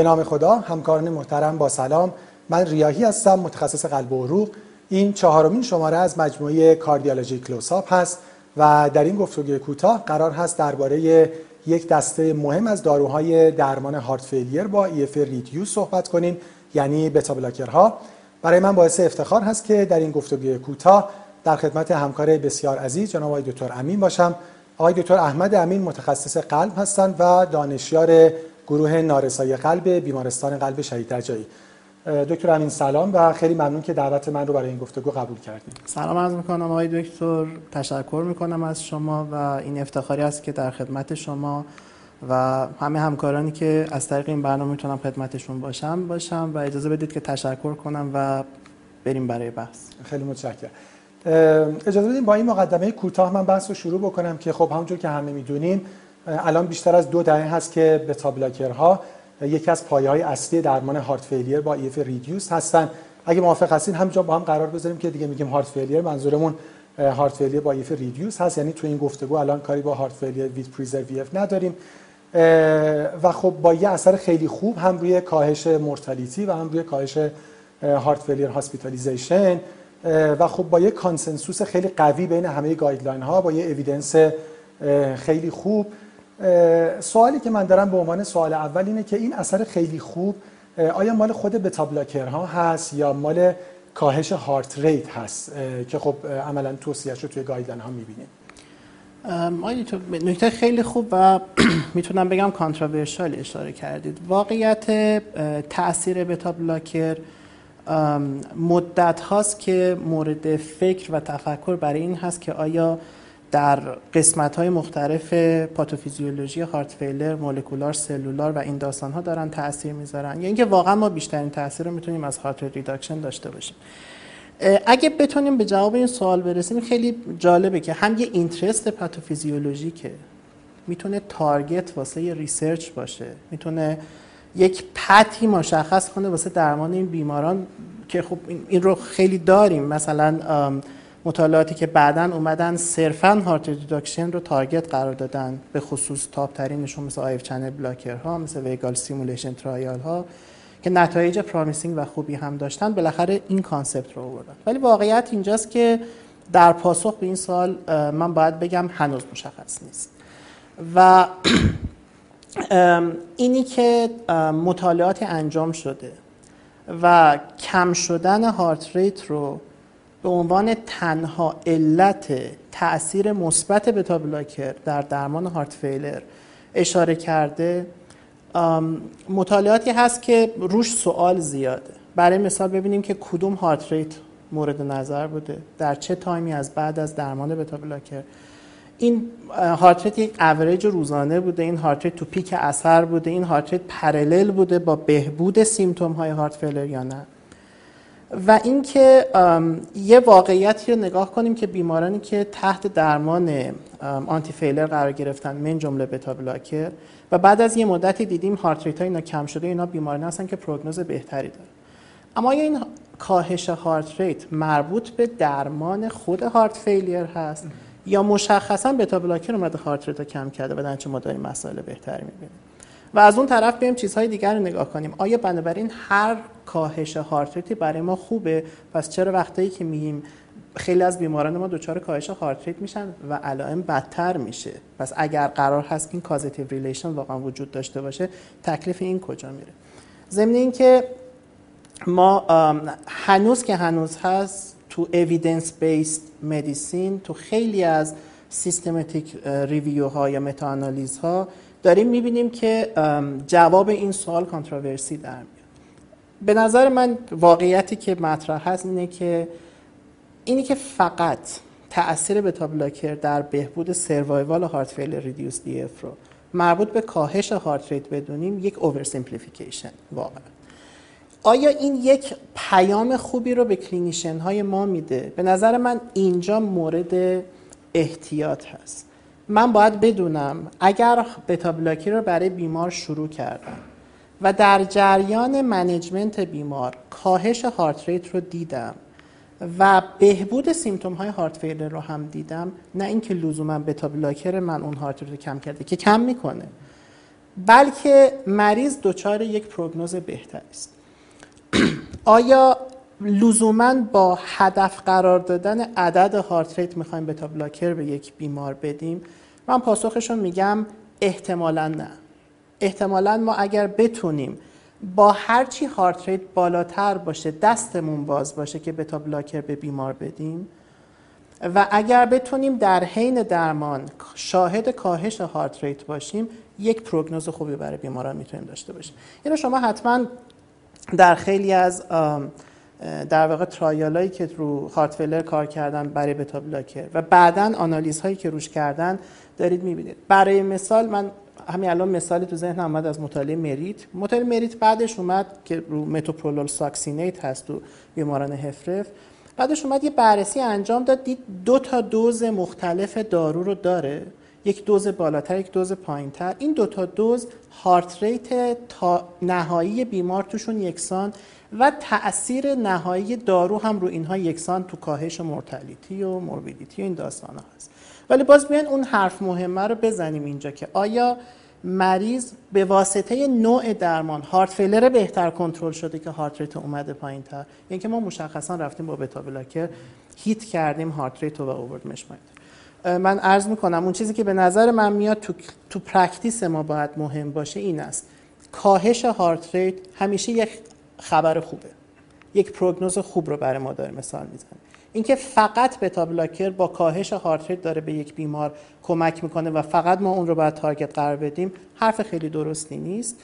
به نام خدا همکاران محترم با سلام. من ریاهی هستم متخصص قلب و عروق. این چهارمین شماره از مجموعه Cardiology Close-Up هست و در این گفتگوی کوتاه قرار هست درباره یک دسته مهم از داروهای درمان heart failure با EF reduce صحبت کنیم یعنی beta blocker ها. برای من باعث افتخار هست که در این گفتگوی کوتاه در خدمت همکار بسیار عزیز جناب آقای دکتر امین باشم. آقای دکتر احمد امین متخصص قلب هستند و دانشیار گروه نارسایی قلب بیمارستان قلب شهید رجایی دکتر امین سلام و خیلی ممنون که دعوت من رو برای این گفتگو قبول کردید سلام عرض می‌کنم آقای دکتر. تشکر می‌کنم از شما و این افتخاری است که در خدمت شما و همه همکارانی که از طریق این برنامه می‌تونم خدمتشون باشم باشم و اجازه بدید که تشکر کنم و بریم برای بحث. خیلی متشکرم. اجازه بدید با این مقدمه کوتاه من بحث رو شروع بکنم که خب همونجور که همه می‌دونیم الان بیشتر از دو دهه هست که beta blocker ها یکی از پایه های اصلی درمان heart failure با EF reduce هستن. اگه موافق هستین همینجا با هم قرار بذاریم که دیگه میگیم heart failure منظورمون heart failure با EF reduce هست. یعنی تو این گفتگو الان کاری با heart failure with preserved EF نداریم. و خب با یه اثر خیلی خوب هم روی کاهش mortality و هم روی کاهش heart failure hospitalization. و خب با یه consensus خیلی قوی بین همه guideline ها با یه evidence خیلی خوب. سوالی که من دارم به عنوان سوال اول اینه که این اثر خیلی خوب آیا مال خود بتا ها هست یا مال کاهش heart rate هست؟ که خب عملا توصیهش رو توی guideline ها می‌بینیم. نکته خیلی خوب و می‌تونم بگم controversial اشاره کردید. واقعیت تاثیر beta blocker مدت هاست که مورد فکر و تفکر برای این هست که آیا در قسمت های مختلف پاتوفیزیولوژی heart failure molecular cellular و این داستان ها دارن تاثیر می‌ذارن. یا اینکه واقعا ما بیشترین تاثیر رو می‌تونیم از heart reduction داشته باشیم. اگه بتونیم به جواب این سوال برسیم خیلی جالبه که هم یه interest پاتوفیزیولوژیکه. می‌تونه target واسه یه research باشه. می‌تونه یک path ی مشخص کنه واسه درمان این بیماران که خب این رو خیلی داریم. مثلا مطالعاتی که بعدا اومدن صرفا heart reduction رو target قرار دادن به خصوص top ترینشون مثل If channel blocker ها مثل vagal stimulation trial ها که نتایج promising و خوبی هم داشتن بالاخره این concept رو آوردن. ولی واقعیت اینجاست که در پاسخ به این سوال من باید بگم هنوز مشخص نیست. و اینی که مطالعات انجام شده و کم شدن heart rate رو به عنوان تنها علت تاثیر مثبت beta blocker در درمان heart failure اشاره کرده مطالعاتی هست که روش سوال زیاده. برای مثال ببینیم که کدوم heart rate مورد نظر بوده در چه تایمی از بعد از درمان beta blocker. این heart rate یک اوریج روزانه بوده این heart rate تو peak اثر بوده این heart rate parallel بوده با بهبود symptom های heart failure یا نه. و اینکه یه واقعیتی رو نگاه کنیم که بیمارانی که تحت درمان anti failure قرار گرفتن من جمله beta blocker و بعد از یه مدتی دیدیم heart rate ها اینا کم شده اینا بیماران هستن که prognose بهتری دارن. اما آیا این کاهش heart rate مربوط به درمان خود heart failure هست؟ یا مشخصا beta blocker اومده heart rate رو کم کرده و در ما داریم مسائل بهتری می‌بینیم و از اون طرف بریم چیزهای دیگر رو نگاه کنیم. آیا بنابراین هر کاهش heart rate ی برای ما خوبه؟ پس چرا وقتایی که میگیم خیلی از بیماران ما دچار کاهش heart rate میشن و علائم بدتر میشه؟ پس اگر قرار هست این causative relation واقعا وجود داشته باشه تکلیف این کجا میره؟ ضمن اینکه ما هنوز که هنوز هست تو evidence based medicine تو خیلی از systematic review ها یا meta ها داریم می‌بینیم که جواب این سوال controversy در میاد. به نظر من واقعیتی که مطرح هست اینه که اینی که فقط تاثیر beta blocker در بهبود survival heart failure reduced EF رو مربوط به کاهش heart rate بدونیم یک over simplification واقعا. آیا این یک پیام خوبی رو به clinician های ما میده؟ به نظر من اینجا مورد احتیاط هست. من باید بدونم اگر beta blocker ی رو برای بیمار شروع کردم و در جریان management بیمار کاهش heart rate رو دیدم و بهبود symptom های heart failure رو هم دیدم نه اینکه لزوما beta blocker من اون heart rate رو کم کرده که کم می‌کنه بلکه مریض دچار یک prognose بهتری است. آیا لزوما با هدف قرار دادن عدد heart rate می‌خوایم beta blocker به یک بیمار بدیم؟ من پاسخشون میگم احتمالا نه. احتمالا ما اگر بتونیم با هرچی heart rate بالاتر باشه دستمون باز باشه که beta blocker به بیمار بدیم و اگر بتونیم در حین درمان شاهد کاهش heart rate باشیم یک prognose خوبی برای بیماران می‌تونیم داشته باشیم. اینو شما حتما در خیلی از در واقع ترایال که رو هارت فیلر کار کردن برای بتا بلاکر و بعدا آنالیز هایی که روش کردن دارید می‌بینید. برای مثال من همین الان مثالی تو ذهن آمد از مطالعه مریت. مطالعه مریت بعدش اومد که رو متوپرولول ساکسینیت هست تو بیماران هفرف بعدش اومد یه بررسی انجام داد دید دو تا دوز مختلف دارو رو داره. یک دوز بالاتر یک دوز پایینتر. این دو تا دوز heart rate تا نهایی بیمار توشون یکسان و تاثیر نهایی دارو هم رو اینها یکسان تو کاهش mortality و morbidity و این داستان ها هست. ولی باز بیان اون حرف مهمه رو بزنیم اینجا که آیا مریض به واسطه نوع درمان heart failure بهتر کنترل شده که heart rate اومده پایین تر یعنی که ما مشخصا رفتیم با beta blocker hit کردیم heart rate و اوورد مشمایت. من عرض می‌کنم اون چیزی که به نظر من میاد تو, تو practice ما باید مهم باشه این است. کاهش heart rate همیشه یک خبر خوبه. یک prognose خوب رو برای ما داره مثال می‌زنه. اینکه فقط beta blocker با کاهش heart rate داره به یک بیمار کمک می‌کنه و فقط ما اون رو باید target قرار بدیم حرف خیلی درستی نیست.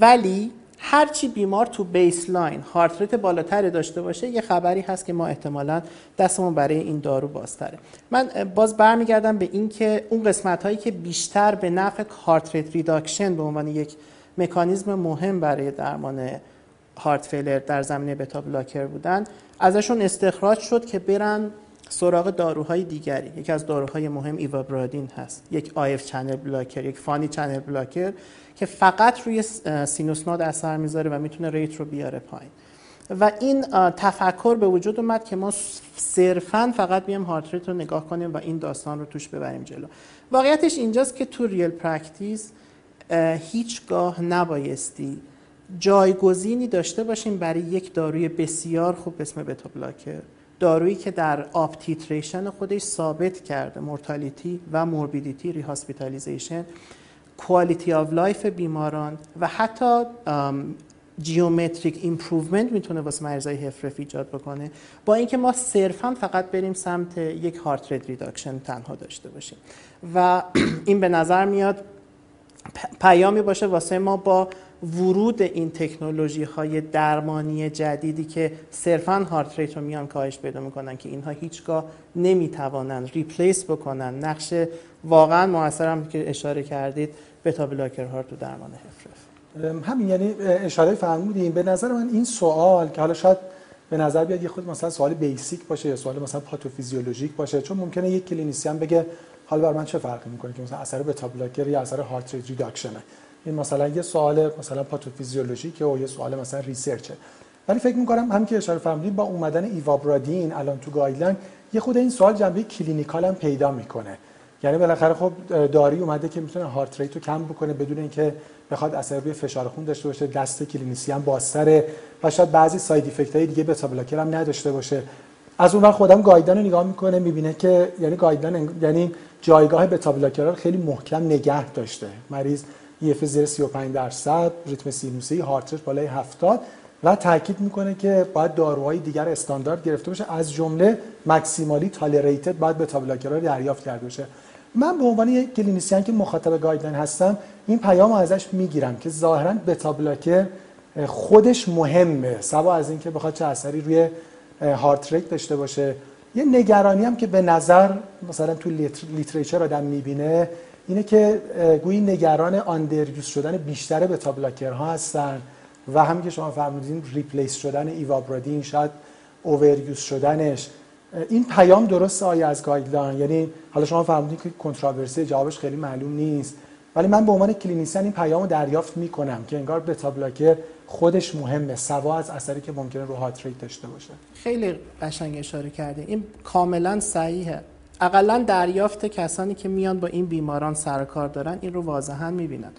ولی هرچی بیمار تو baseline heart rate بالاتری داشته باشه یه خبری هست که ما احتمالا دستمون برای این دارو بازتره. من باز برمیگردم به اینکه اون قسمت هایی که بیشتر به نفع heart rate reduction به عنوان یک مکانیزم مهم برای درمان heart failure در زمینه beta blocker بودن ازشون استخراج شد که برن سراغ داروهای دیگری. یکی از داروهای مهم ivabradine هست. یک If channel blocker یک funny channel blocker که فقط روی sinus node اثر می‌ذاره و می‌تونه rate رو بیاره پایین. و این تفکر به وجود اومد که ما صرفا فقط بیایم heart rate رو نگاه کنیم و این داستان رو توش ببریم جلو. واقعیتش اینجاست که تو real practice هیچگاه نبایستی جایگزینی داشته باشیم برای یک داروی بسیار خوب اسم beta blocker دارویی که در up titration خودش ثابت کرده mortality و morbidity rehospitalization quality of life بیماران و حتی geometric improvement می‌تونه واسه مریضای HFrEF ایجاد بکنه. با اینکه ما صرفا فقط بریم سمت یک heart rate reduction تنها داشته باشیم. و این به نظر میاد پیامی باشه واسه ما با ورود این تکنولوژی های درمانی جدیدی که صرفا heart rate رو میان کاهش پیدا می‌کنن که اینها هیچگاه نمی‌توانند replace بکنن. نقش واقعا موثرم که اشاره کردید beta blocker ها تو درمان HFrEF همین یعنی اشاره فرمودیم. به نظر من این سوال که حالا شاید به نظر بیاد یه خود مثلا سوال basic باشه یا سوال مثلا پاتوفیزیولوژیک باشه چون ممکنه یک clinician بگه حالا بر من چه فرقی می‌کنه که مثلا اثر beta blocker یا اثر heart rate reduction ه این مثلا یه سوال مثلا پاتوفیزیولوژیکه و یه سوال مثلا research ه. ولی فکر می‌کنم هم که اشاره فرمودید با اومدن ivabradine الان تو guideline یه خود این سوال جنبه clinical هم پیدا می‌کنه. یعنی بالاخره خب دارویی اومده که می‌تونه heart rate رو کم بکنه بدون اینکه بخواد اثر روی فشار خون داشته باشه دست clinician هم و شاید بعضی side effect های دیگه beta blocker هم نداشته باشه. از اون خودم guideline رو نگاه می‌کنه می‌بینه که یعنی guideline یعنی جایگاه beta blocker خیلی محکم نگه داشته. مریض EF زیر 35 درصد ریتم سینوسی heart rate بالای 70 و تاکید می‌کنه که باید داروهای دیگر استاندارد گرفته باشه از جمله maximally tolerated باید beta blocker ها دریافت کرده باشه. من به عنوان یک clinician که مخاطب guideline هستم این پیام ازش می‌گیرم که ظاهرا beta blocker خودش مهمه. سوا از اینکه بخواد چه اثری روی heart rate داشته باشه. یه نگرانی هم که به نظر مثلا تو literature آدم می‌بینه اینه که گویی نگران underuse شدن بیشتر به ها هستن و همین که شما فرمودین replace شدن ivabradine شاید overuse شدنش. این پیام درست آیا از guideline؟ یعنی حالا شما فرمودین که controversy جوابش خیلی معلوم نیست. ولی من به عنوان clinician این پیامو دریافت می‌کنم که انگار beta blocker خودش مهمه سوا از اثری که ممکنه رو heart داشته باشه. خیلی قشنگ اشاره کرده. این کاملا صحیحه. اقلا دریافت کسانی که میان با این بیماران سر کار دارن این رو واضحا می‌بینن.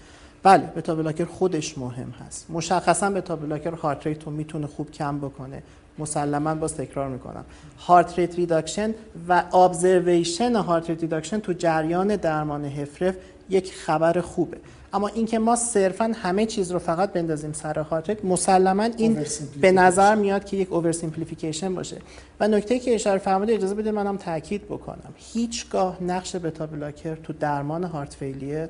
بله beta blocker خودش مهم هست. مشخصا beta blocker heart rate رو می‌تونه خوب کم بکنه. مسلما باز تکرار می‌کنم. heart rate reduction و observation heart rate reduction تو جریان درمان HFrEF یک خبر خوبه. اما اینکه ما صرفا همه چیز رو فقط بندازیم سر rate مسلما این به نظر میاد که یک over simplification باشه. و نکته که اشاره فرمودید اجازه بده منم تاکید بکنم. هیچگاه نقش beta blocker تو درمان heart failure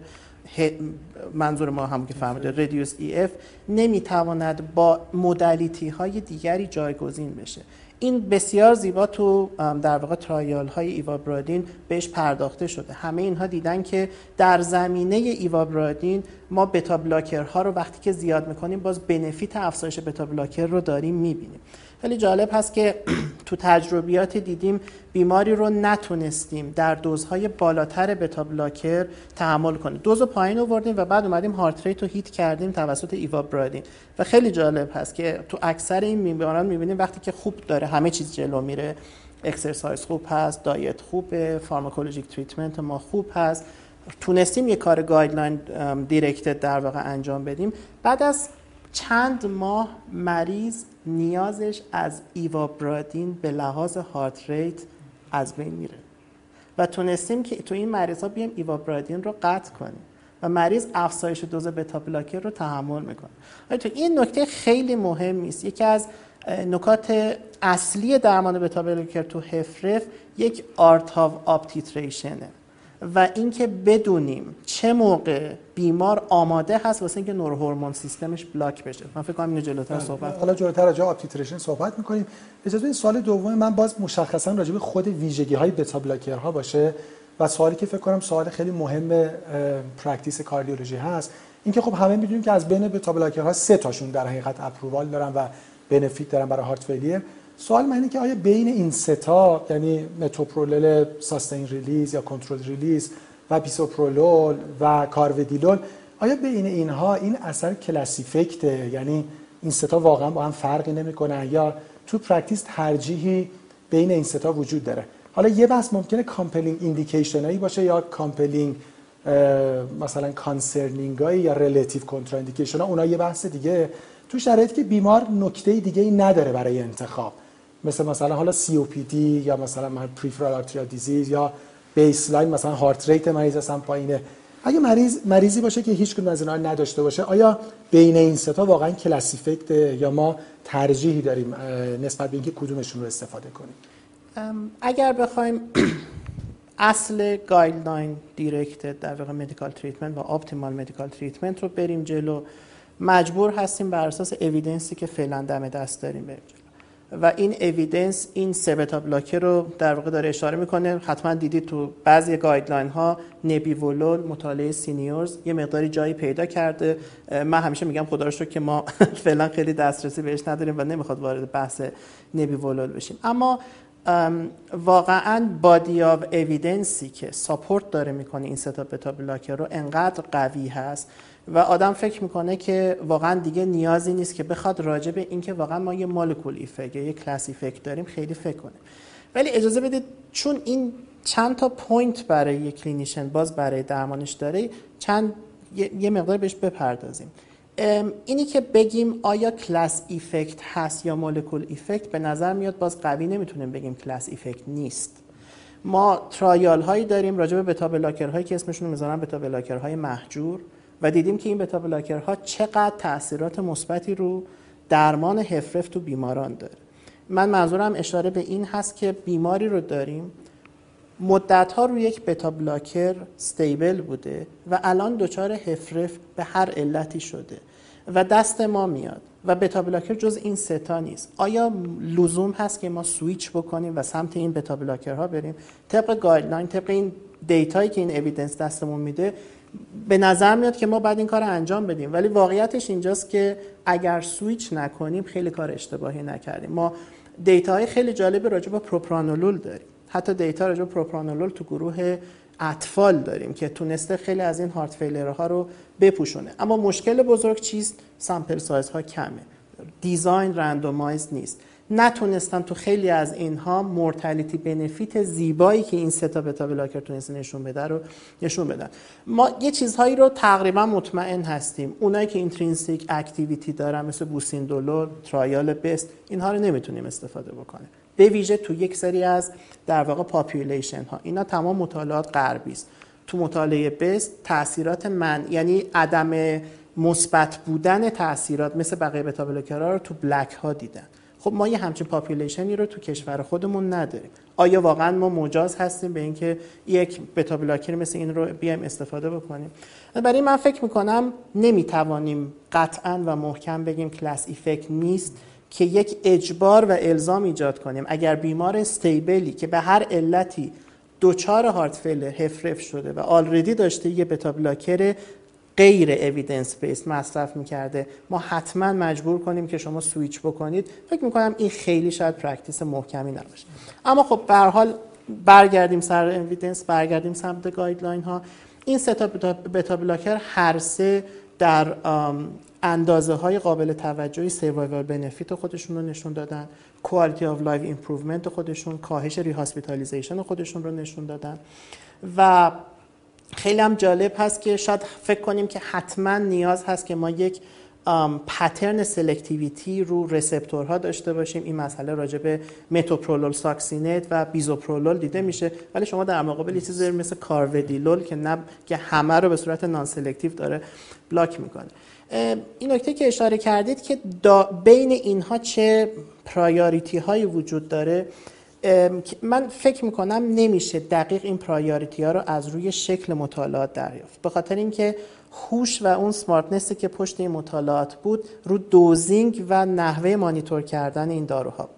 منظور ما هم که فهمیده reduced EF نمی‌تواند با مدلیتی های دیگری جایگزین بشه. این بسیار زیبا تو در واقع ترایال های ایوابرادین بهش پرداخته شده. همه اینها دیدن که در زمینه ایوابرادین ما بتا بلاکر ها رو وقتی که زیاد می‌کنیم باز بنفیت افزایش بتا بلاکر رو داریم می‌بینیم. خیلی جالب هست که تو تجربیات دیدیم بیماری رو نتونستیم در دوزهای بالاتر بتا بلاکر تحمل کنیم. دوز رو پایین آوردیم و بعد اومدیم heart rate رو hit کردیم توسط ivabradine. و خیلی جالب هست که تو اکثر این بیماران می‌بینیم وقتی که خوب داره همه چیز جلو میره. exercise خوب هست diet خوبه pharmacologic treatment ما خوب هست. تونستیم یه کار guideline directed در واقع انجام بدیم. بعد از چند ماه مریض نیازش از ivabradine به لحاظ heart rate از بین میره. و تونستیم که تو این مریض ها بیایم ivabradine رو قطع کنیم و مریض افزایش دوز beta blocker رو تحمل می‌کنه. تو این نکته خیلی مهم است یکی از نکات اصلی درمان beta blocker تو HFrEF یک art of up titration ه و اینکه بدونیم چه موقع بیمار آماده هست واسه اینکه neurohormone سیستمش block بشه. من فکر کنم اینو جلوتر بله. صحبت حالا جلوتر راجع up titration صحبت می‌کنیم. اجازه این سوال دوم من باز مشخصا راجع به خود ویژگی های بتا ها باشه و سوالی که فکر کنم سوال خیلی مهم practice cardiology هست. اینکه خب همه می‌دونیم که از بین بتا ها سه تاشون در حقیقت approval دارن و benefit دارن برای heart failure. سوال من اینه که آیا بین این ستا یعنی metoprolol sustained release یا control release و bisoprolol و carvedilol آیا بین اینها این اثر class effect ه یعنی این ستا واقعا با هم فرقی نمی‌کنن یا تو practice ترجیحی بین این ستا وجود داره؟ حالا یه بحث ممکنه compelling indication هایی باشه یا compelling مثلا concerning هایی یا relative contraindication ها اونا یه بحث دیگه. تو شرایطی که بیمار نکته دیگه ای نداره برای انتخاب. مثل مثلا حالا COPD یا مثلا من peripheral arterial disease یا baseline مثلا heart rate مریض اصلا پایینه. اگه مریض مریضی باشه که هیچ کدوم از اینا نداشته باشه آیا بین این ستا واقعا class effect یا ما ترجیحی داریم نسبت به اینکه کدومشون رو استفاده کنیم؟ اگر بخوایم اصل guideline direct در واقع medical treatment و optimal medical treatment رو بریم جلو. مجبور هستیم بر اساس evidence ی که فعلا دم دست داریم بریم جلو. و این evidence این سه beta blocker رو در واقع داره اشاره می‌کنه. حتما دیدید تو بعضی guideline ها نبیولول مطالعه SENIORS یه مقداری جایی پیدا کرده. من همیشه میگم خدا رو شکر که ما فعلا خیلی دسترسی بهش نداریم و نمی‌خواد وارد بحث نبیولول بشیم. اما واقعا body of evidence ی که support داره می‌کنه این سه تا بتا بلاکر رو انقدر قوی هست و آدم فکر می‌کنه که واقعا دیگه نیازی نیست که بخواد راجع به اینکه واقعا ما یه molecule effect یه class effect داریم خیلی فکر کنه. ولی اجازه بدید چون این چند تا point برای یک clinician باز برای درمانش داره چند یه مقدار بهش بپردازیم. اینی که بگیم آیا class effect هست یا molecule effect به نظر میاد باز قوی نمی‌تونیم بگیم class effect نیست. ما trial هایی داریم راجع به بتا بلاکر هایی که اسمشون رو می‌ذارن بتا بلاکر های مهجور. و دیدیم که این بتا بلاکرها چقدر تاثیرات مثبتی رو درمان HFrEF تو بیماران داره. من منظورم اشاره به این هست که بیماری رو داریم مدت ها رو یک بتا بلاکر stable بوده و الان دچار HFrEF به هر علتی شده و دست ما میاد و بتا بلاکر جز این سه تا نیست. آیا لزوم هست که ما سویچ بکنیم و سمت این بتا بلاکرها بریم؟ طبق guideline طبق این data یی که این evidence دستمون میده به نظر میاد که ما باید این کار انجام بدیم. ولی واقعیتش اینجاست که اگر سویچ نکنیم خیلی کار اشتباهی نکردیم. ما های خیلی جالبی راجع به پروپرانولول داریم. حتی data راجع به پروپرانولول تو گروه اطفال داریم که تونسته خیلی از این heart failure ها رو بپوشونه. اما مشکل بزرگ چیست؟ sample size ها کمه. design randomized نیست. نتونستن تو خیلی از اینها mortality benefit زیبایی که این سه تا بتا بلاکر تونست نشون بده رو نشون بدن. ما یه چیزهایی رو تقریبا مطمئن هستیم. اونایی که intrinsic activity دارن مثل بوسیندولول trial BEST اینها رو نمی‌تونیم استفاده بکنیم. به ویژه تو یک سری از در واقع population ها اینا تمام مطالعات غربی است. تو مطالعه BEST تاثیرات من یعنی عدم مثبت بودن تاثیرات مثل بقیه بتا رو تو black ها دیدن. خب ما یه همچین population ی رو تو کشور خودمون نداریم. آیا واقعا ما مجاز هستیم به اینکه یک بتا بلاکر مثل این رو بیایم استفاده بکنیم؟ برای من فکر می‌کنم نمی‌توانیم قطعا و محکم بگیم class effect نیست که یک اجبار و الزام ایجاد کنیم. اگر بیمار stable ی که به هر علتی دچار heart failure HFrEF شده و already داشته یه بتا بلاکر غیر evidence based مصرف می‌کرده. ما حتما مجبور کنیم که شما سویچ بکنید. فکر می‌کنم این خیلی شاید practice محکمی نباشه. اما خب به حال برگردیم سر evidence برگردیم سمت guideline ها. این سه تا بتا بلاکر هر سه در اندازه های قابل توجهی survival benefit خودشون رو نشون دادن. quality of life improvement خودشون کاهش ری خودشون رو نشون دادن. و خیلی هم جالب هست که شاید فکر کنیم که حتما نیاز هست که ما یک pattern selectivity رو receptor ها داشته باشیم. این مسئله راجع به متوپرولول succinate و بیزوپرولول دیده میشه. ولی شما در مقابل چیزی مثل کارودیلول که نه که همه رو به صورت non-selective داره block می‌کنه. این نکته که اشاره کردید که بین اینها چه priority هایی وجود داره؟ من فکر می‌کنم نمیشه دقیق این priority ها رو از روی شکل مطالعات دریافت. به خاطر اینکه هوش و اون smartness ی که پشت این مطالعات بود رو dosing و نحوه مانیتور کردن این داروها.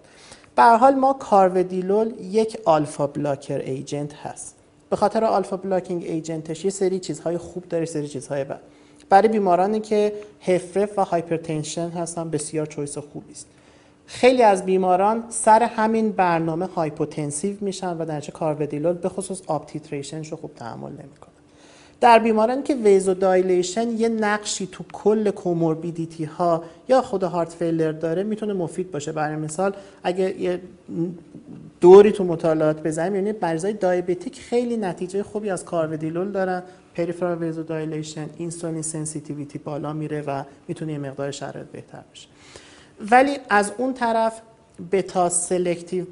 به حال ما کارودیلول یک alpha blocker agent هست. به خاطر alpha blocking agent ش یه سری چیزهای خوب داره سری چیزهای بد. برای بیمارانی که HFrEF و hypertension هستن بسیار choice خوبی است. خیلی از بیماران سر همین برنامه hypotensive میشن و درچه کارودیلول به خصوص up-titration ش رو خوب تحمل نمی‌کنن. در بیماران که vasodilation یه نقشی تو کل comorbidity ها یا خود heart failure داره می‌تونه مفید باشه. برای مثال اگه یه دوری تو مطالعات بزنیم یعنی مریضای diabetic خیلی نتیجه خوبی از کارودیلول دارن. peripheral vasodilation insulin sensitivity بالا میره و می‌تونه یه مقدار شرایط بهتر بشه. ولی از اون طرف beta selective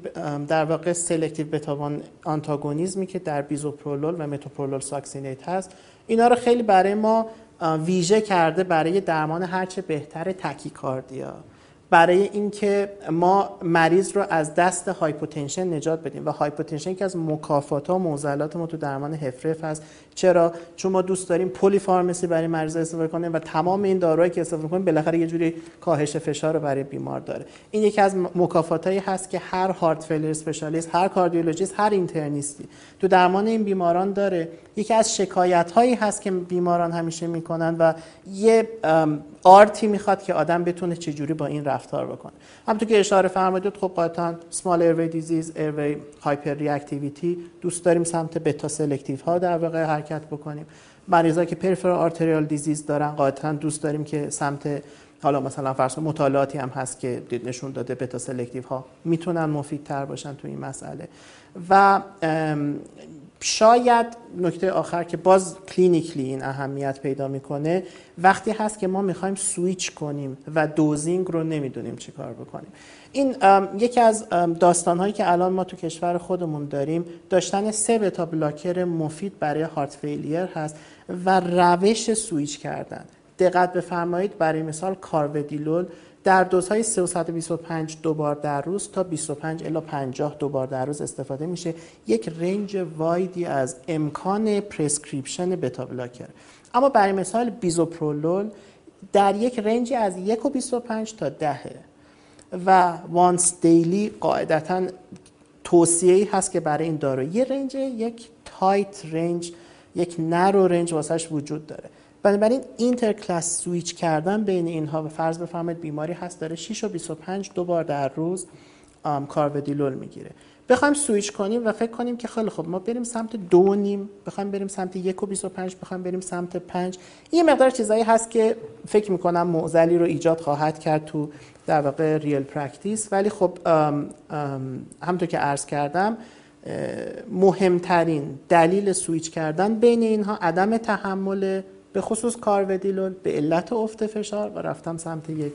در واقع selective beta antagonism ی که در بیزوپرولول و متوپرولول succinate هست اینا رو خیلی برای ما ویژه کرده برای درمان هرچه بهتر tachycardia. برای اینکه ما مریض رو از دست hypotension نجات بدیم و hypotension که از مکافات و معضلات ما تو درمان HFrEF هست. چرا؟ چون ما دوست داریم polypharmacy برای مریض استفاده کنیم و تمام این داروهایی که استفاده کنیم بالاخره یه جوری کاهش فشار رو برای بیمار داره. این یکی از مکافاتایی هست که هر heart failure specialist هر cardiologist هر internist ی تو درمان این بیماران داره. یکی از شکایت هایی هست که بیماران همیشه می‌کنن و یه art ی می‌خواد که آدم بتونه چجوری با این رفتار بکنه. همونطور که اشاره فرمودید خب قاطعا small airway disease airway hyperreactivity دوست داریم سمت beta selective ها در واقع حرکت بکنیم. مریضایی که peripheral arterial disease دارن قاطعا دوست داریم که سمت حالا مثلا فرض مطالعاتی هم هست که نشون داده beta selective ها می‌تونن مفیدتر باشن تو این مسئله. و شاید نکته آخر که باز clinically این اهمیت پیدا می‌کنه وقتی هست که ما می‌خوایم سویچ کنیم و dosing رو نمی‌دونیم چی کار بکنیم. این یکی از داستان هایی که الان ما تو کشور خودمون داریم داشتن سه beta blocker مفید برای heart failure هست و روش سویچ کردن. دقت بفرمایید برای مثال کارودیلول در دوزهای 325 دوبار در روز تا 25 الی 50 دوبار در روز استفاده میشه. یک range wide ی از امکان prescription beta blocker. اما برای مثال بیزوپرولول در یک range ی از 1 و 25 تا 10 و once daily قاعدتا توصیه هست که برای این دارو. یه range یک tight range یک narrow range واسش وجود داره. بنابراین inter class switch کردن بین اینها و فرض بفرمایید بیماری هست داره 6 و 25 دو بار در روز کارودیلول می‌گیره. بخوایم سویچ کنیم و فکر کنیم که خیلی خب ما بریم سمت دو نیم بخوایم بریم سمت یک و 25 بخوایم بریم سمت پنج. این مقدار چیزایی هست که فکر می‌کنم معضلی رو ایجاد خواهد کرد تو در واقع real practice. ولی خب همونطور که عرض کردم مهمترین دلیل سویچ کردن بین اینها عدم تحمل به خصوص کارودیلول به علت افت فشار و رفتن سمت یک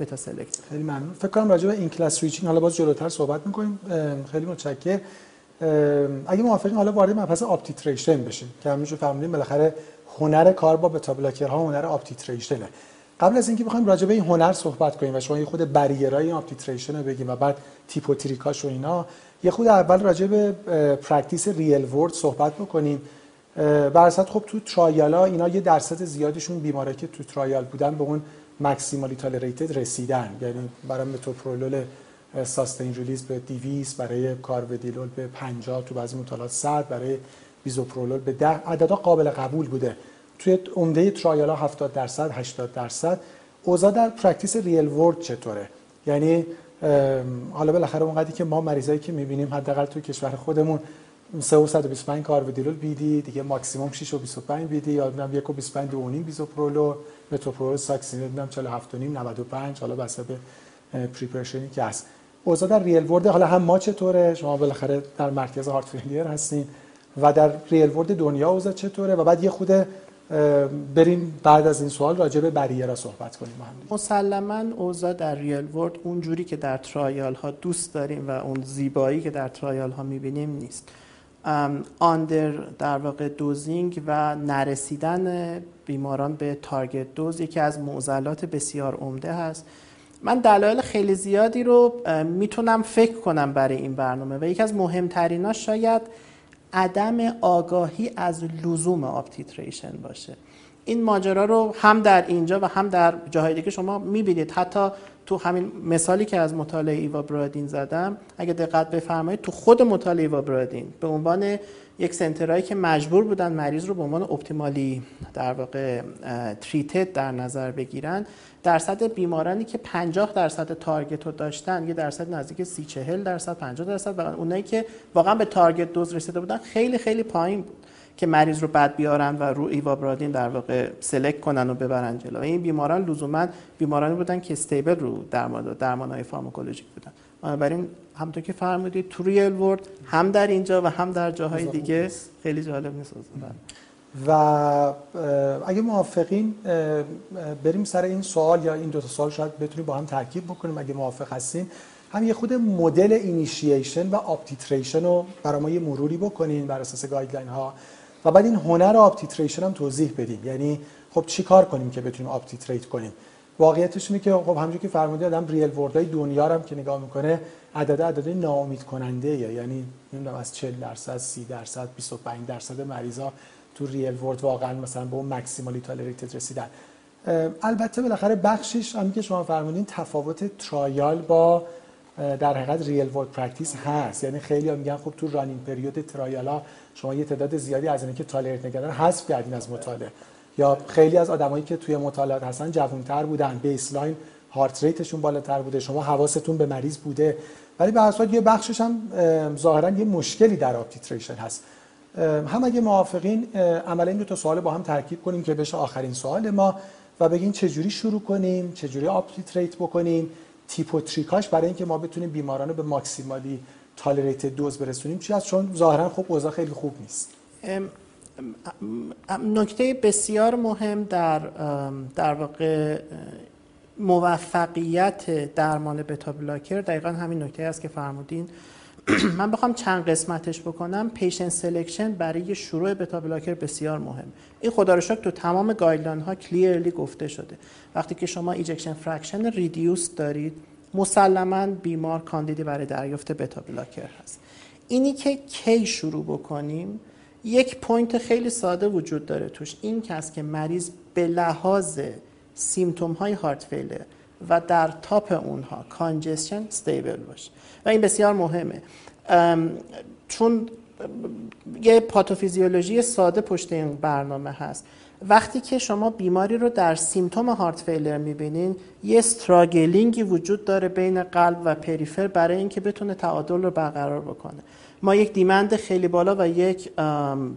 beta selective. خیلی ممنون. فکر کنم راجع به این class switching حالا باز جلوتر صحبت می‌کنیم. خیلی متشکرم. اگه موافقین حالا وارد مبحث up-titration بشیم که همینجور فهمیدیم بالاخره هنر کار با بتا ها هنر up-titration ه قبل از اینکه بخوایم راجع به این هنر صحبت کنیم و شما یه خورده barrier ای این up-titration رو بگیم و بعد tip و trick اش و اینا یه خورده اول راجع به practice real world صحبت بکنیم. برصد خب تو trial ا اینا یه درصد زیادشون بیماره که تو trial بودن به اون maximally tolerated رسیدن. یعنی برای متوپرولول sustained release به 200 برای کارودیلول به 50 تو بعضی مطالعات 100 برای بیزوپرولول به 10 عددا قابل قبول بوده. توی عمده trial ها 70 درصد 80 درصد. اوضاع در practice real world چطوره؟ یعنی حالا بالاخره اونقدری که ما مریضایی که می‌بینیم حداقل توی کشور خودمون 325 کارودیلول BID دیگه ماکسیمم 6 و 25 BID. یا نمی‌دونم 1 و 25 دو نیم بیزوپرولول متوپرولول succinate نمی‌دونم 47 و نیم 95 حالا بسته به preparation ی که هست. اوضاع در real world حالا هم ما چطوره؟ شما بالاخره در مرکز heart failure هستین و در real world دنیا اوضاع چطوره؟ و بعد یه خورده بریم بعد از این سوال راجع به barrier ها صحبت کنیم. مسلما اوضاع در real world اونجوری که در trial ها دوست داریم و اون زیبایی که در trial ها می‌بینیم نیست. under در واقع dosing و نرسیدن بیماران به target dose یکی از معضلات بسیار عمده هست. من دلایل خیلی زیادی رو می‌تونم فکر کنم برای این برنامه و یکی از مهمتریناش شاید عدم آگاهی از لزوم up-titration باشه. این ماجرا رو هم در اینجا و هم در جاهای دیگه شما می‌بینید. حتی تو همین مثالی که از مطالعه ایوابرادین زدم اگه دقت بفرمایید تو خود مطالعه ایوابرادین به عنوان یک center هایی که مجبور بودن مریض رو به عنوان optimally در واقع treated در نظر بگیرن درصد بیمارانی که 50 درصد target رو داشتن یه درصد نزدیک 30 40 درصد 50 درصد و اونایی که واقعا به target dose رسیده بودن خیلی خیلی پایین بود. که مریض رو بعد بیارن و رو ایوابرادین در واقع select کنن و ببرن جلو. این بیماران لزوما بیمارانی بودن که stable رو درمان درمان های pharmacologic بودن. بنابراین همونطور که فرمودید تو real world هم در اینجا و هم در جاهای دیگه خیلی جالب نیست. و اگه موافقین بریم سر این سوال یا این دو تا سوال شاید بتونیم با هم ترکیب بکنیم اگه موافق هستین. هم یه خورده مدل initiation و up-titration رو برای ما یه مروری بکنین بر اساس guideline ها. و بعد این هنر up-titration هم توضیح بدیم. یعنی خب چی کار کنیم که بتونیم up-titrate کنیم؟ واقعیتش اینه که خب همونجوری که فرمودید آدم real world ای دنیا هم که نگاه می‌کنه عدد عدد ناامید کننده یعنی نمی‌دونم از 40 درصد 30 درصد 25 درصد مریضا تو real world واقعا مثلا به اون maximally tolerated رسیدن. البته بالاخره بخشش همین که شما فرمودین تفاوت trial با در حقیقت real world practice هست. یعنی خیلی ها میگن خب تو run-in period trial ها شما یه تعداد زیادی از اینا که tolerate نکردن حذف کردین از مطالعه. یا خیلی از آدمایی که توی مطالعات هستن جوانتر بودن baseline heart rate شون بالاتر بوده شما حواستون به مریض بوده. ولی به هر یه بخشش هم ظاهرا یه مشکلی در up-titration هست. هم اگه موافقین عملا این دو تا سوال با هم ترکیب کنیم که بشه آخرین سوال ما و بگین چجوری شروع کنیم چجوری up-titrate بکنیم. tip و trick اش برای اینکه ما بتونیم بیماران رو به maximally tolerated dose برسونیم چیه چون ظاهرا خب اوضاع خیلی خوب نیست. نکته بسیار مهم در در واقع موفقیت درمان beta blocker دقیقا همین نکته است که فرمودین. من بخوام چند قسمتش بکنم. patient selection برای شروع beta blocker بسیار مهم. این خدا رو شکر تو تمام guideline ها clearly گفته شده. وقتی که شما ejection fraction reduced دارید مسلما بیمار کاندیدی برای دریافت beta blocker هست. اینی که کی شروع بکنیم یک point خیلی ساده وجود داره توش. اینکه مریض به لحاظ symptom های heart failure و در تاپ اونها. congestion stable باشه. و این بسیار مهمه. چون یه pathophysiology ساده پشت این برنامه هست. وقتی که شما بیماری رو در symptom heart failure می‌بینین یه struggling ی وجود داره بین قلب و periphery برای اینکه بتونه تعادل رو برقرار بکنه. ما یک demand خیلی بالا و یک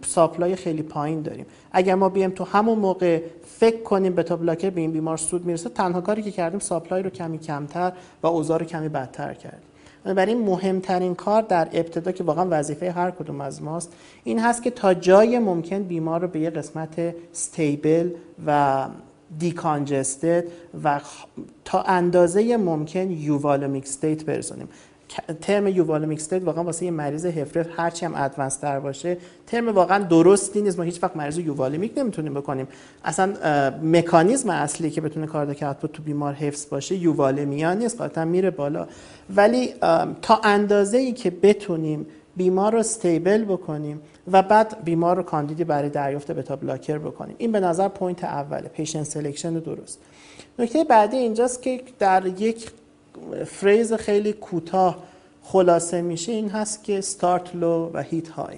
supply خیلی پایین داریم. اگر ما بیایم تو همون موقع فکر کنیم beta blocker به این بیمار سود می‌رسه تنها کاری که کردیم supply رو کمی کمتر و اوضاع رو کمی بدتر کردیم. برای این مهمترین کار در ابتدا که واقعا وظیفه هر کدوم از ماست این هست که تا جای ممکن بیمار رو به یه قسمت stable و decongested و تا اندازه ممکن euvolemic state برسونیم term euvolemic state واقعا واسه یه مریض HFrEF هرچی هم advanced تر باشه ترم واقعا درستی نیست. ما هیچ وقت مریض euvolemic نمی‌تونیم بکنیم. اصلا مکانیزم اصلی که بتونه cardiac output تو بیمار حفظ باشه euvolemia نیست. قاطعا میره بالا. ولی تا اندازه ای که بتونیم بیمار رو stable بکنیم و بعد بیمار رو candidate ی برای دریافت beta blocker بکنیم. این به نظر point اوله. patient selection درست. نکته بعدی اینجاست که در یک فریز خیلی کوتاه خلاصه میشه این هست که start لو و هیت های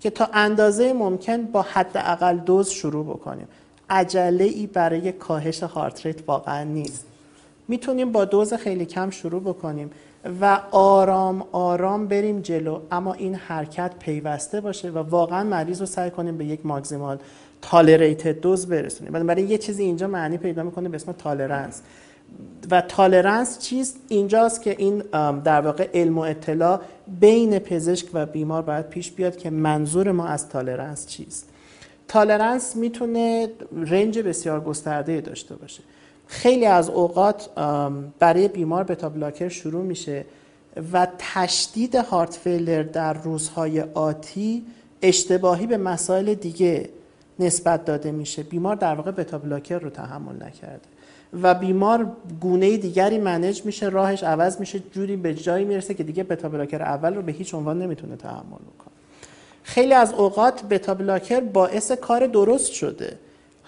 که تا اندازه ممکن با حداقل دوز شروع بکنیم. عجله ای برای کاهش هارت ریت واقعا نیست. می‌تونیم با دوز خیلی کم شروع بکنیم و آرام آرام بریم جلو اما این حرکت پیوسته باشه و واقعا مریض رو سعی کنیم به یک ماکسیمال tolerated dose برسونیم. برای یه چیزی اینجا معنی پیدا می‌کنه به اسم tolerance و tolerance چیست اینجاست که این در واقع علم و اطلاع بین پزشک و بیمار باید پیش بیاد که منظور ما از tolerance چیست. tolerance می‌تونه range بسیار گسترده داشته باشه. خیلی از اوقات برای بیمار beta blocker شروع میشه و تشدید heart failure در روزهای آتی اشتباهی به مسائل دیگه نسبت داده میشه. بیمار در واقع بتا بلاکر رو تحمل نکرده. و بیمار گونه دیگری منج میشه راهش عوض میشه جوری به جایی می‌رسه که دیگه بتا بلاکر اول رو به هیچ عنوان نمی‌تونه تحمل بکنه. خیلی از اوقات بتا بلاکر باعث کار درست شده.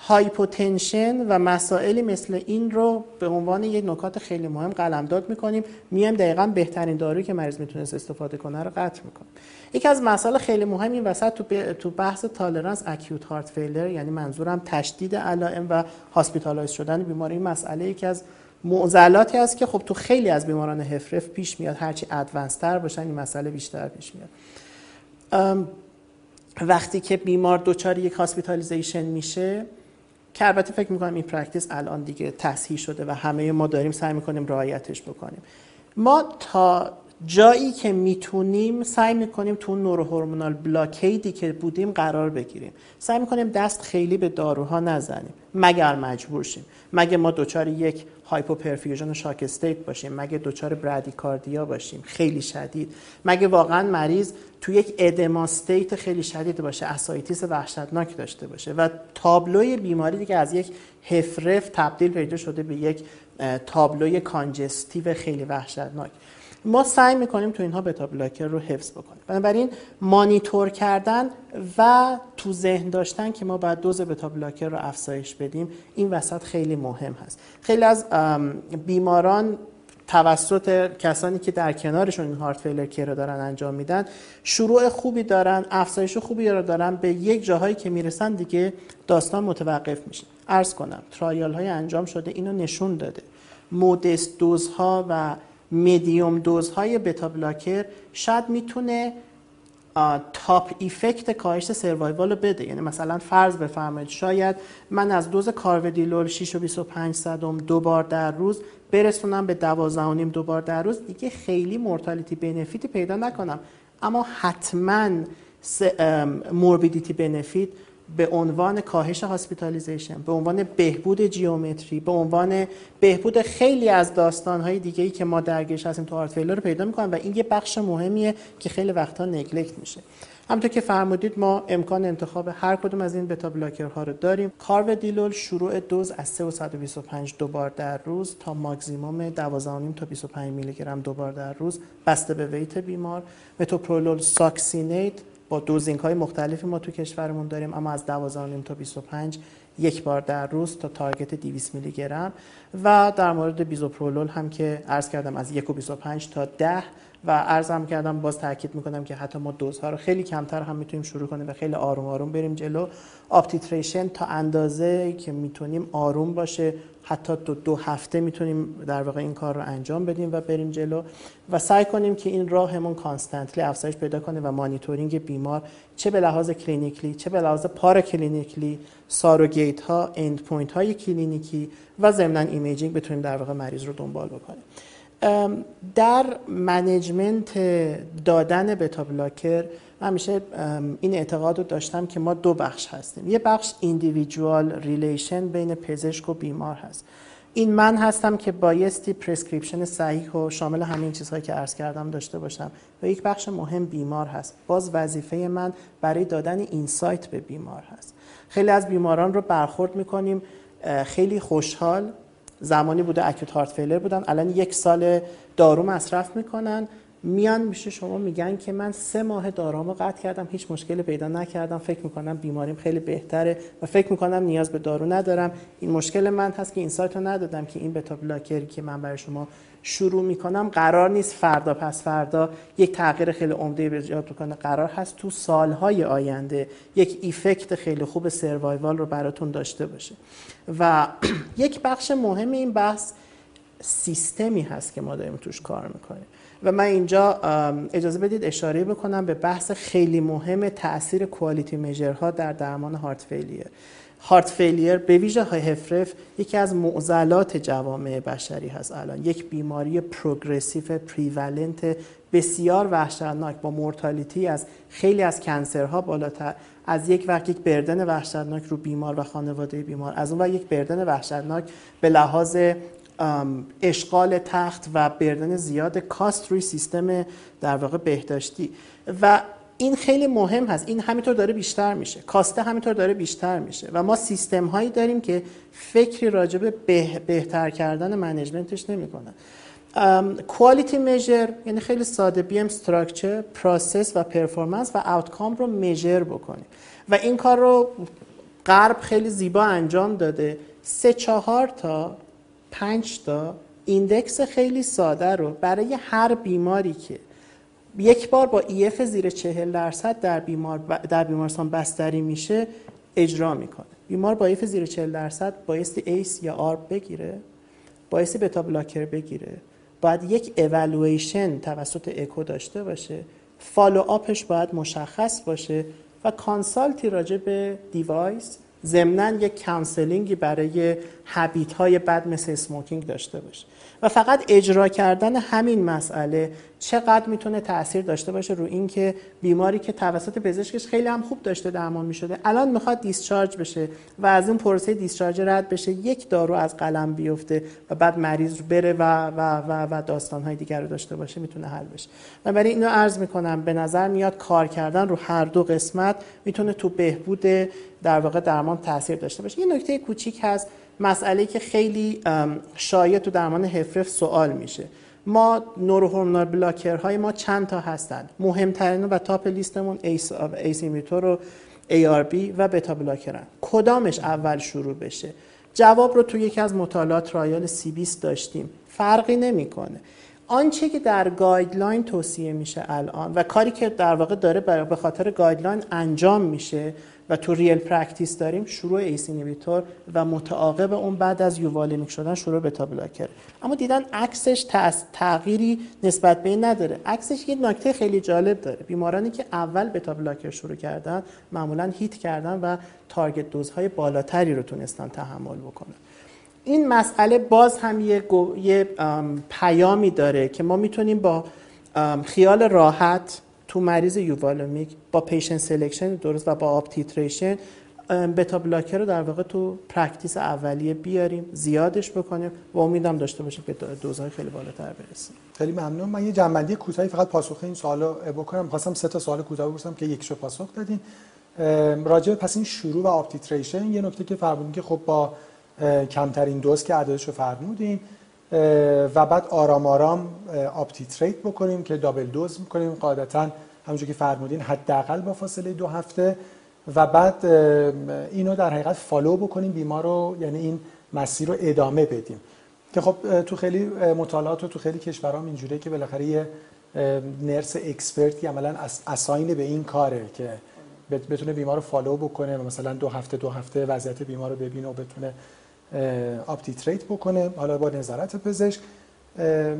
هایپوتنشن و مسائلی مثل این رو به عنوان یک نکات خیلی مهم قلمداد می‌کنیم. میایم دقیقا بهترین دارویی که مریض می‌تونست استفاده کنه رو قطع می‌کنیم. یکی از مسائل خیلی مهم این وسط تو, تو بحث tolerance acute heart failure یعنی منظورم تشدید علائم و hospitalize شدن بیماری. این مسئله یکی از معضلاتی است که خب تو خیلی از بیماران HFrEF پیش میاد هرچی advanced تر باشن این مسئله بیشتر پیش میاد. وقتی که بیمار دچار یک hospitalization میشه که البته فکر می‌کنم این practice الان دیگه تصحیح شده و همه ما داریم سعی می‌کنیم رعایتش بکنیم. ما تا جایی که می‌تونیم سعی می‌کنیم تو neurohormonal blockade ی که بودیم قرار بگیریم. سعی می‌کنیم دست خیلی به داروها نزنیم. مگر مجبور شیم؟ مگه ما دچار یک hypoperfusion shock state باشیم؟ مگه دچار bradycardia باشیم؟ خیلی شدید. مگه واقعا مریض تو یک edema state خیلی شدید باشه ascites وحشتناک داشته باشه و تابلوی بیماری دیگه از یک هفرف تبدیل پیدا شده به یک تابلوی کانجستیو خیلی وحشتناک. ما سعی می‌کنیم تو اینها بتا بلاکر رو حفظ بکنیم. بنابراین مانیتور کردن و تو ذهن داشتن که ما باید دوز بتا بلاکر رو افزایش بدیم این وسط خیلی مهم هست. خیلی از بیماران توسط کسانی که در کنارشون این هارت فیلر کیر رو دارن انجام میدن شروع خوبی دارن افزایش خوبی رو دارن به یک جاهایی که می‌رسن دیگه داستان متوقف میشه. عرض کنم ترایال های انجام شده اینو نشون داده. مودست دوزها و میدیوم دوزهای بتا بلاکر شاید می‌تونه تاپ ایفکت کاهش سروایوال رو بده. یعنی مثلا فرض بفرمایید شاید من از دوز کارودیلول 6 و 25 صدم دو بار در روز برسونم به 12 و نیم دو بار در روز دیگه خیلی مورتالیتی بنفیتی پیدا نکنم. اما حتما morbidity benefit به عنوان کاهش hospitalization به عنوان بهبود geometry به عنوان بهبود خیلی از داستانهای دیگه ای که ما درگیرش هستیم تو heart رو پیدا می‌کنیم و این یه بخش مهمیه که خیلی وقتا neglect میشه. همونطور که فرمودید ما امکان انتخاب هر کدوم از این beta blocker ها رو داریم. carvedilol شروع دوز از 3 و 125 دوبار در روز تا ماکسیموم 12.5 تا 25 میلی گرم دوبار در روز. بسته به weight بیمار. metoprolol succinate با dosing های مختلفی ما تو کشورمون داریم اما از 12 تا 25 یک بار در روز تا target 200 میلی گرم. و در مورد bisoprolol هم که عرض کردم از 1.25 تا 10 و عرضم کردم باز تاکید می‌کنم که حتی ما دوزها رو خیلی کمتر هم می‌تونیم شروع کنیم و خیلی آروم آروم بریم جلو. up-titration تا اندازه که می‌تونیم آروم باشه. حتی دو, دو هفته می‌تونیم در واقع این کار رو انجام بدیم و بریم جلو. و سعی کنیم که این راهمون constantly افزایش پیدا کنه و مانیتورینگ بیمار چه به لحاظ clinically چه به لحاظ paraclinically surrogate ها end point های کلینیکی و ضمن imaging بتونیم در واقع مریض رو دنبال بکنیم. در management دادن beta blocker همیشه این اعتقاد رو داشتم که ما دو بخش هستیم. یه بخش individual relation بین پزشک و بیمار هست. این من هستم که بایستی prescription صحیح و شامل همین چیزهایی که عرض کردم داشته باشم. و یک بخش مهم بیمار هست. باز وظیفه من برای دادن insight به بیمار هست. خیلی از بیماران رو برخورد می‌کنیم خیلی خوشحال. زمانی بوده acute heart failure بودن. الان یک سال دارو مصرف می‌کنن. میان پیش شما میگن که من سه ماه داروهامو قطع کردم هیچ مشکلی پیدا نکردم. فکر می‌کنم بیماریم خیلی بهتره و فکر می‌کنم نیاز به دارو ندارم. این مشکل من هست که این سایت رو ندادم که این بتا بلاکری که من برای شما شروع می‌کنم قرار نیست فردا پس فردا یک تغییر خیلی عمده ایجاد بکنه. قرار هست تو سالهای آینده یک ایفکت خیلی خوب سروایوال رو براتون داشته باشه. و یک بخش مهم این بحث سیستمی هست که ما داریم توش کار می‌کنیم. و من اینجا اجازه بدید اشاره بکنم به بحث خیلی مهم تاثیر کوالیتی میجرها در درمان هارت فیلیر heart failure به ویژه های HFrEF یکی از معضلات جوامع بشری هست الان. یک بیماری progressive prevalent بسیار وحشتناک با mortality از خیلی از cancer ها بالاتر. از یک وقت یک burden وحشتناک رو بیمار و خانواده بیمار. از اون وقت یک burden وحشتناک به لحاظ اشغال تخت و burden زیاد cost روی سیستم در واقع بهداشتی. و این خیلی مهم هست. این همینطور داره بیشتر میشه. cost ـه همینطور داره بیشتر میشه. و ما سیستم هایی داریم که فکری راجع به بهتر کردن management ش نمی‌کنن. quality measure یعنی خیلی ساده بیایم structure process و performance و outcome رو measure بکنیم. و این کار رو غرب خیلی زیبا انجام داده. سه چهار تا پنج تا index خیلی ساده رو برای هر بیماری که یک بار با EF زیر چهل درصد در, بیمار در بیمارستان بستری میشه اجرا می‌کنه. بیمار با EF زیر چهل درصد بایستی ACE یا ARB بگیره بایستی beta blocker بگیره. باید یک اولویشن توسط اکو داشته باشه. follow up ش باید مشخص باشه و consult ی راجع به device ضمنا یک counseling ی برای habit های بد مثل smoking داشته باشه و فقط اجرا کردن همین مسئله چقدر می‌تونه تاثیر داشته باشه رو اینکه بیماری که توسط پزشکش خیلی هم خوب داشته درمان می‌شده الان می‌خواد دیسچارج بشه و از اون پروسه دیسچارج رد بشه یک دارو از قلم بیفته و بعد مریض بره و و و, و داستان های دیگر رو داشته باشه می‌تونه حل بشه. و برای اینو عرض می‌کنم به نظر میاد کار کردن رو هر دو قسمت می‌تونه تو بهبود در واقع درمان تاثیر داشته باشه. یه نکته کوچیک هست مسئله که خیلی شایع تو درمان HFrEF سوال میشه. ما neurohormonal blocker های ما چند تا هستند مهمترین و top list مون ACE inhibitor و بی و beta blocker ن. کدامش اول شروع بشه؟ جواب رو تو یکی از مطالعات trial CIBIS داشتیم. فرقی نمی‌کنه. آنچه که در guideline توصیه میشه الان و کاری که در واقع داره به خاطر guideline انجام میشه و تو real practice داریم شروع ACE inhibitor و متعاقب اون بعد از euvolemic شدن شروع beta blocker اما دیدن عکسش تغییری نسبت به این نداره. عکسش یه نکته خیلی جالب داره. بیمارانی که اول beta blocker شروع کردن معمولا هیت کردن و target dose های بالاتری رو تونستن تحمل بکنن. این مسئله باز هم یه, یه پیامی داره که ما می‌تونیم با خیال راحت تو مریض euvolemic با patient selection درست و با up titration beta blocker رو در واقع تو practice اولیه بیاریم زیادش بکنیم و امیدم داشته باشیم که دوزهای خیلی بالاتر برسیم. خیلی ممنون. من یه جمع‌بندی کوتاهی فقط پاسخ این سوالو بکنم. خواستم سه تا سوال کوتاه بپرسم که یکیشو پاسخ دادین. راجع پس این شروع و up titration یه نکته که فرمودین که خب با کمترین دوز که عددش رو فرمودین. و بعد آرام آرام up titrate بکنیم که double dose می‌کنیم قاعدتا همونجور که فرمودین حداقل با فاصله دو هفته. و بعد اینو در حقیقت follow بکنیم بیمار رو یعنی این مسیر رو ادامه بدیم. که خب تو خیلی مطالعات و تو خیلی کشورها اینجوریه که بالاخره یه nurse expert ی عملا assign به این کاره که بتونه بیمار رو follow بکنه و مثلا دو هفته دو هفته وضعیت بیمار رو ببینه و بتونه up titrate بکنه حالا با نظارت پزشک.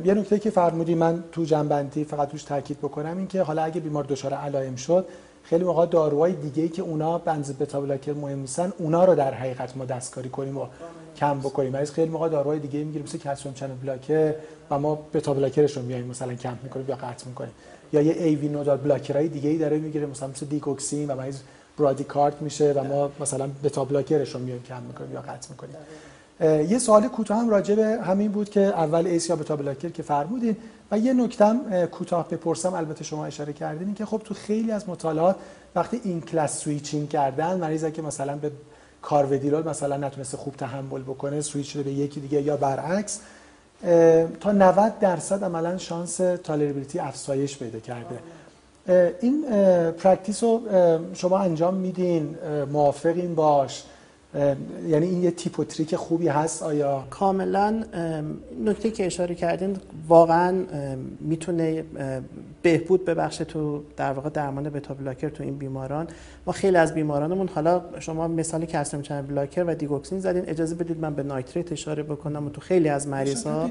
یه نکته که فرمودی من تو جمع‌بندی فقط توش تاکید بکنم این که حالا اگه بیمار دچار علائم شد خیلی موقع داروهای دیگه ای که اونا بنز beta blocker مهم نیستن اونا رو در حقیقت ما دستکاری کنیم و کم بکنیم. از خیلی موقع داروهای دیگه می‌گیریم مثل calcium channel blocker و ما beta blocker ش رو میایم مثلا کم می‌کنیم یا قطع می‌کنیم. یا یه AV nodal blocker ای دیگه ای داره می‌گیره مثلا مثل دیگوکسین و مریض bradycard میشه و ما مثلا beta blocker ش رو میایم کم می‌کنیم یا قطع می‌کنیم. یه سوال کوتاه هم راجع به همین بود که اول ACE یا beta blocker که فرمودین و یه نکتم کوتاه بپرسم البته شما اشاره کردین که خب تو خیلی از مطالعات وقتی این class switching کردن مریضی که مثلا به carvedilol مثلا نتونسته خوب تحمل بکنه سویچ به یکی دیگه یا برعکس تا 90 درصد عملا شانس tolerability افزایش پیدا کرده. این practice رو شما انجام میدین موافقین باهاش. یعنی این یه tip و trick خوبی هست آیا؟ کاملا نکته که اشاره کردین واقعا می‌تونه بهبود ببخشه تو در واقع درمان beta blocker تو این بیماران. ما خیلی از بیمارانمون حالا شما مثال calcium channel blocker و دیگوکسین زدین اجازه بدید من به nitrate اشاره بکنم و تو خیلی از مریض ها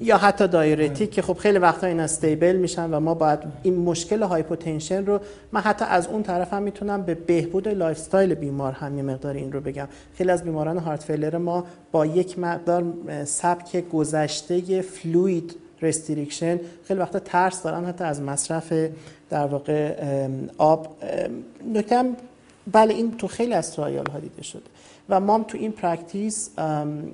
یا حتی diuretic که خب خیلی وقتا اینا stable میشن و ما باید این مشکل hypotension رو من حتی از اون طرف هم می‌تونم به بهبود lifestyle بیمار هم یه مقدار این رو بگم. خیلی از بیماران heart failure ما با یک مقدار سبک گذشته fluid restriction خیلی وقتا ترس دارن حتی از مصرف در واقع آب. نکته بله این تو خیلی از trial ها دیده شده. و ما تو این practice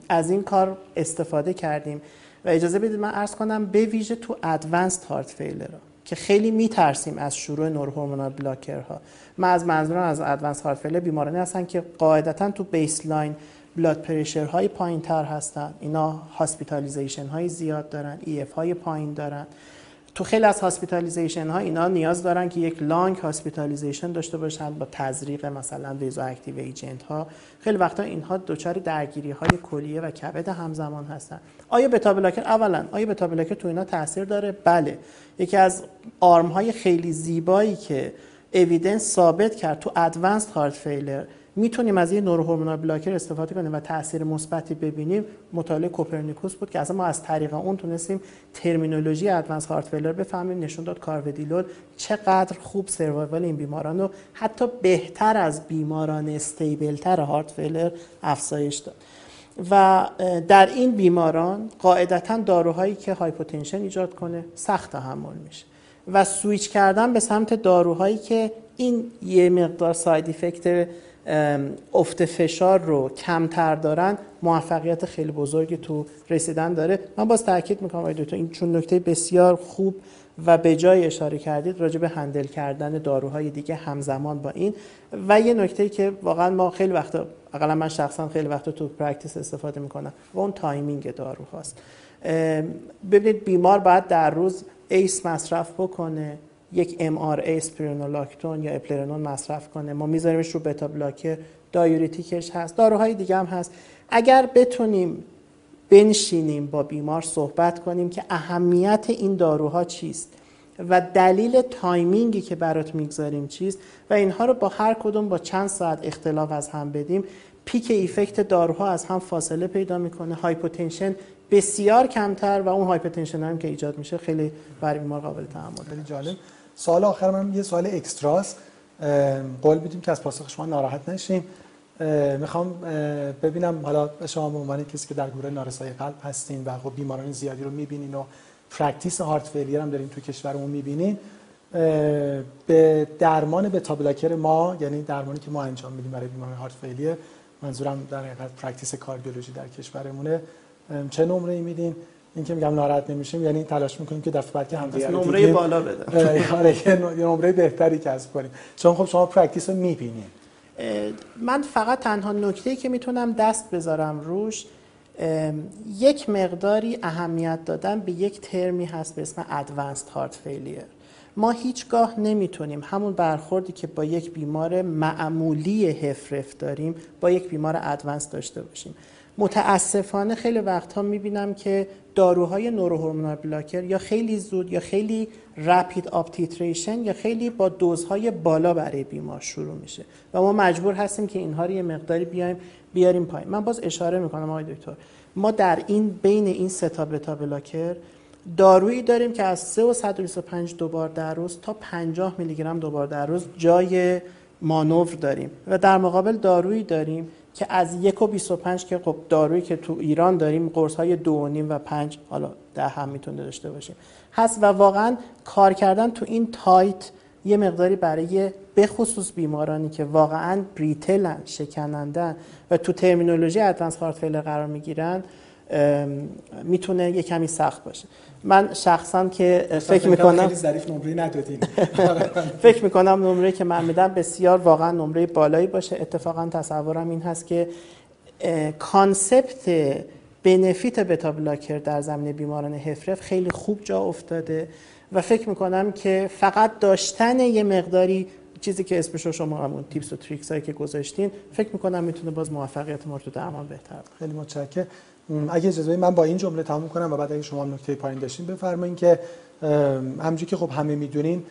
از این کار استفاده کردیم. و اجازه بدید من عرض کنم به ویژه تو advanced heart failure که خیلی میترسیم از شروع neurohormonal blocker ها. من از منظورم از advanced heart failure بیمارانی هستن که قاعدتا تو baseline blood pressure های پایین تر هستن. اینا hospitalization های زیاد دارن EF های پایین دارن. تو خیلی از hospitalization ها اینا نیاز دارن که یک long hospitalization داشته باشن با تزریق مثلا vasoactive agent ها خیلی وقتا اینها دچار درگیری های کلیه و کبد همزمان هستن. آیا beta blocker اولا. آیا beta blocker تو اینا تاثیر داره؟ بله. یکی از arm های خیلی زیبایی که evidence ثابت کرد تو advanced heart failure می‌تونیم از یه neurohormonal blocker استفاده کنیم و تاثیر مثبتی ببینیم. مطالعه COPERNICUS بود که اصلا ما از طریق اون تونستیم terminology advanced heart failure بفهمیم نشون داد carvedilol چقدر خوب survival این بیماران رو حتی بهتر از بیماران stable تر heart failure افزایش داد. و در این بیماران قاعدتا داروهایی که hypotension ایجاد کنه سخت تحمل میشه و سویچ کردن به سمت داروهایی که این یه مقدار side effect افت فشار رو کمتر دارن موفقیت خیلی بزرگی تو رسیدن داره. من باز تاکید می‌کنم آقای دکتر این چون نکته بسیار خوب و به جای اشاره کردید راجع به handle کردن داروهای دیگه همزمان با این. و یه نکته که واقعا ما خیلی وقتا اقلا من شخصا خیلی وقتا تو practice استفاده می‌کنم و اون timing داروهاست. ببینید بیمار باید در روز ACE مصرف بکنه. یک MRA spironolactone یا eplerenone مصرف کنه. ما میذاریمش رو beta blocker diuretic ش هست. داروهای دیگه هم هست. اگر بتونیم بنشینیم با بیمار صحبت کنیم که اهمیت این داروها چیست و دلیل timing ی که برات می‌گذاریم چیست و اینها رو با هر کدوم با چند ساعت اختلاف از هم بدیم. peak effect داروها از هم فاصله پیدا می‌کنه. hypotension بسیار کمتر و اون hypotension هم که ایجاد میشه خیلی برای بیمار قابل تحمل. خیلی جالب. سوال آخر من یه سوال اکستراست. قول میدیم که از پاسخ شما ناراحت نشیم. می‌خوام ببینم حالا شما به عنوان کسی که در گروه نارسایی قلب هستین و خب بیماران زیادی رو می‌بینین و practice heart failure هم دارین تو کشورمون می‌بینین به درمان beta blocker ما یعنی درمانی که ما انجام میدیم برای بیماران heart failure منظورم در حقیقت practice cardiology در کشورمونه چه نمره ای میدین؟ این که میگم ناراحت نمیشیم یعنی تلاش می‌کنیم که دفعه بعد که هم نمره بالا بده. آره یه نمره بهتری کسب کنیم. چون خب شما practice رو می‌بینید. من فقط تنها نکته که می‌تونم دست بذارم روش یک مقداری اهمیت دادن به یک ترمی هست به اسم advanced heart failure ما هیچگاه نمی‌تونیم همون برخوردی که با یک بیمار معمولی HFrEF داریم با یک بیمار advanced داشته باشیم. متاسفانه خیلی وقتها می‌بینم که داروهای neurohormonal blocker یا خیلی زود یا خیلی rapid up-titration یا خیلی با دوزهای بالا برای بیمار شروع میشه. و ما مجبور هستیم که اینها رو یه مقداری بیایم بیاریم پایین. من باز اشاره می‌کنم آقای دکتر. ما در این بین این سه تا بتا بلاکر دارویی داریم که از 3 و 125 دوبار در روز تا 50 میلی گرم دوبار در روز جای مانور داریم. و در مقابل دارویی داریم که از یک و 25 که خب دارویی که تو ایران داریم قرص های دو و نیم و پنج حالا ده هم می‌تونه داشته باشیم هست و واقعا کار کردن تو این تایت یه مقداری برای بخصوص بیمارانی که واقعا brittle ن شکنندن و تو terminology advanced heart قرار می‌گیرن می‌تونه یه کمی سخت باشه. من شخصا که فکر می‌کنم خیلی ظریف نمره ندادین. فکر می‌کنم نمره که من میدم بسیار واقعا نمره بالایی باشه. اتفاقا تصورم این هست که concept benefit beta blocker در زمینه بیماران HFrEF خیلی خوب جا افتاده و فکر می‌کنم که فقط داشتن یه مقداری چیزی که اسمش رو شما همون tips و tricks هایی که گذاشتین فکر می‌کنم می‌تونه باز موفقیت ما رو تو درمان بهتر خیلی متشکرم. اگه اجازه من با این جمله تموم کنم و بعد اگه شما نکته پایین داشتین بفرمایید که همونجوری که خب همه می‌دونین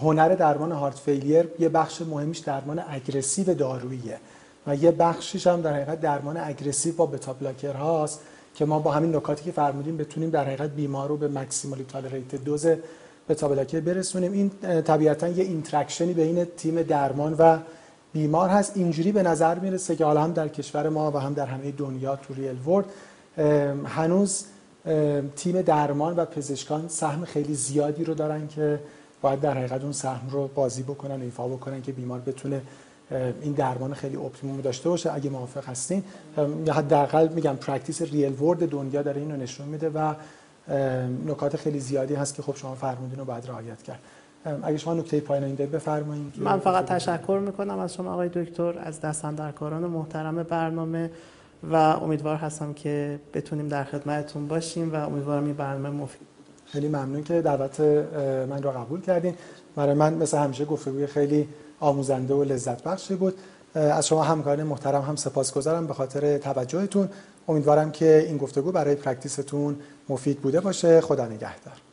هنر درمان heart failure یه بخش مهمیش درمان aggressive داروییه و یه بخشیش هم در حقیقت درمان aggressive با beta blocker هاست که ما با همین نکاتی که فرمودیم بتونیم در حقیقت بیمار رو به maximally tolerated dose beta blocker برسونیم. این طبیعتا یه interaction ی بین تیم درمان و بیمار هست. اینجوری به نظر می‌رسه که حالا هم در کشور ما و هم در همه دنیا تو real world هنوز تیم درمان و پزشکان سهم خیلی زیادی رو دارن که باید در حقیقت اون سهم رو بازی بکنن ایفا بکنن که بیمار بتونه این درمان خیلی optimum داشته باشه. اگه موافق هستین حداقل میگم practice real world دنیا داره اینو نشون میده و نکات خیلی زیادی هست که خب شما فرمودین رو باید رعایت کرد. اگه شما نکته پایانی دارید بفرمایید من فقط تشکر می‌کنم از شما آقای دکتر از دست‌اندرکاران محترم برنامه. و امیدوار هستم که بتونیم در خدمتتون باشیم و امیدوارم این برنامه مفید خیلی ممنون که دعوت من را قبول کردین. برای من مثل همیشه گفتگوی خیلی آموزنده و لذت بخشی بود. از شما همکاران محترم هم سپاسگزارم به خاطر توجهتون. امیدوارم که این گفتگو برای پرکتیستون مفید بوده باشه. خدا نگهدار.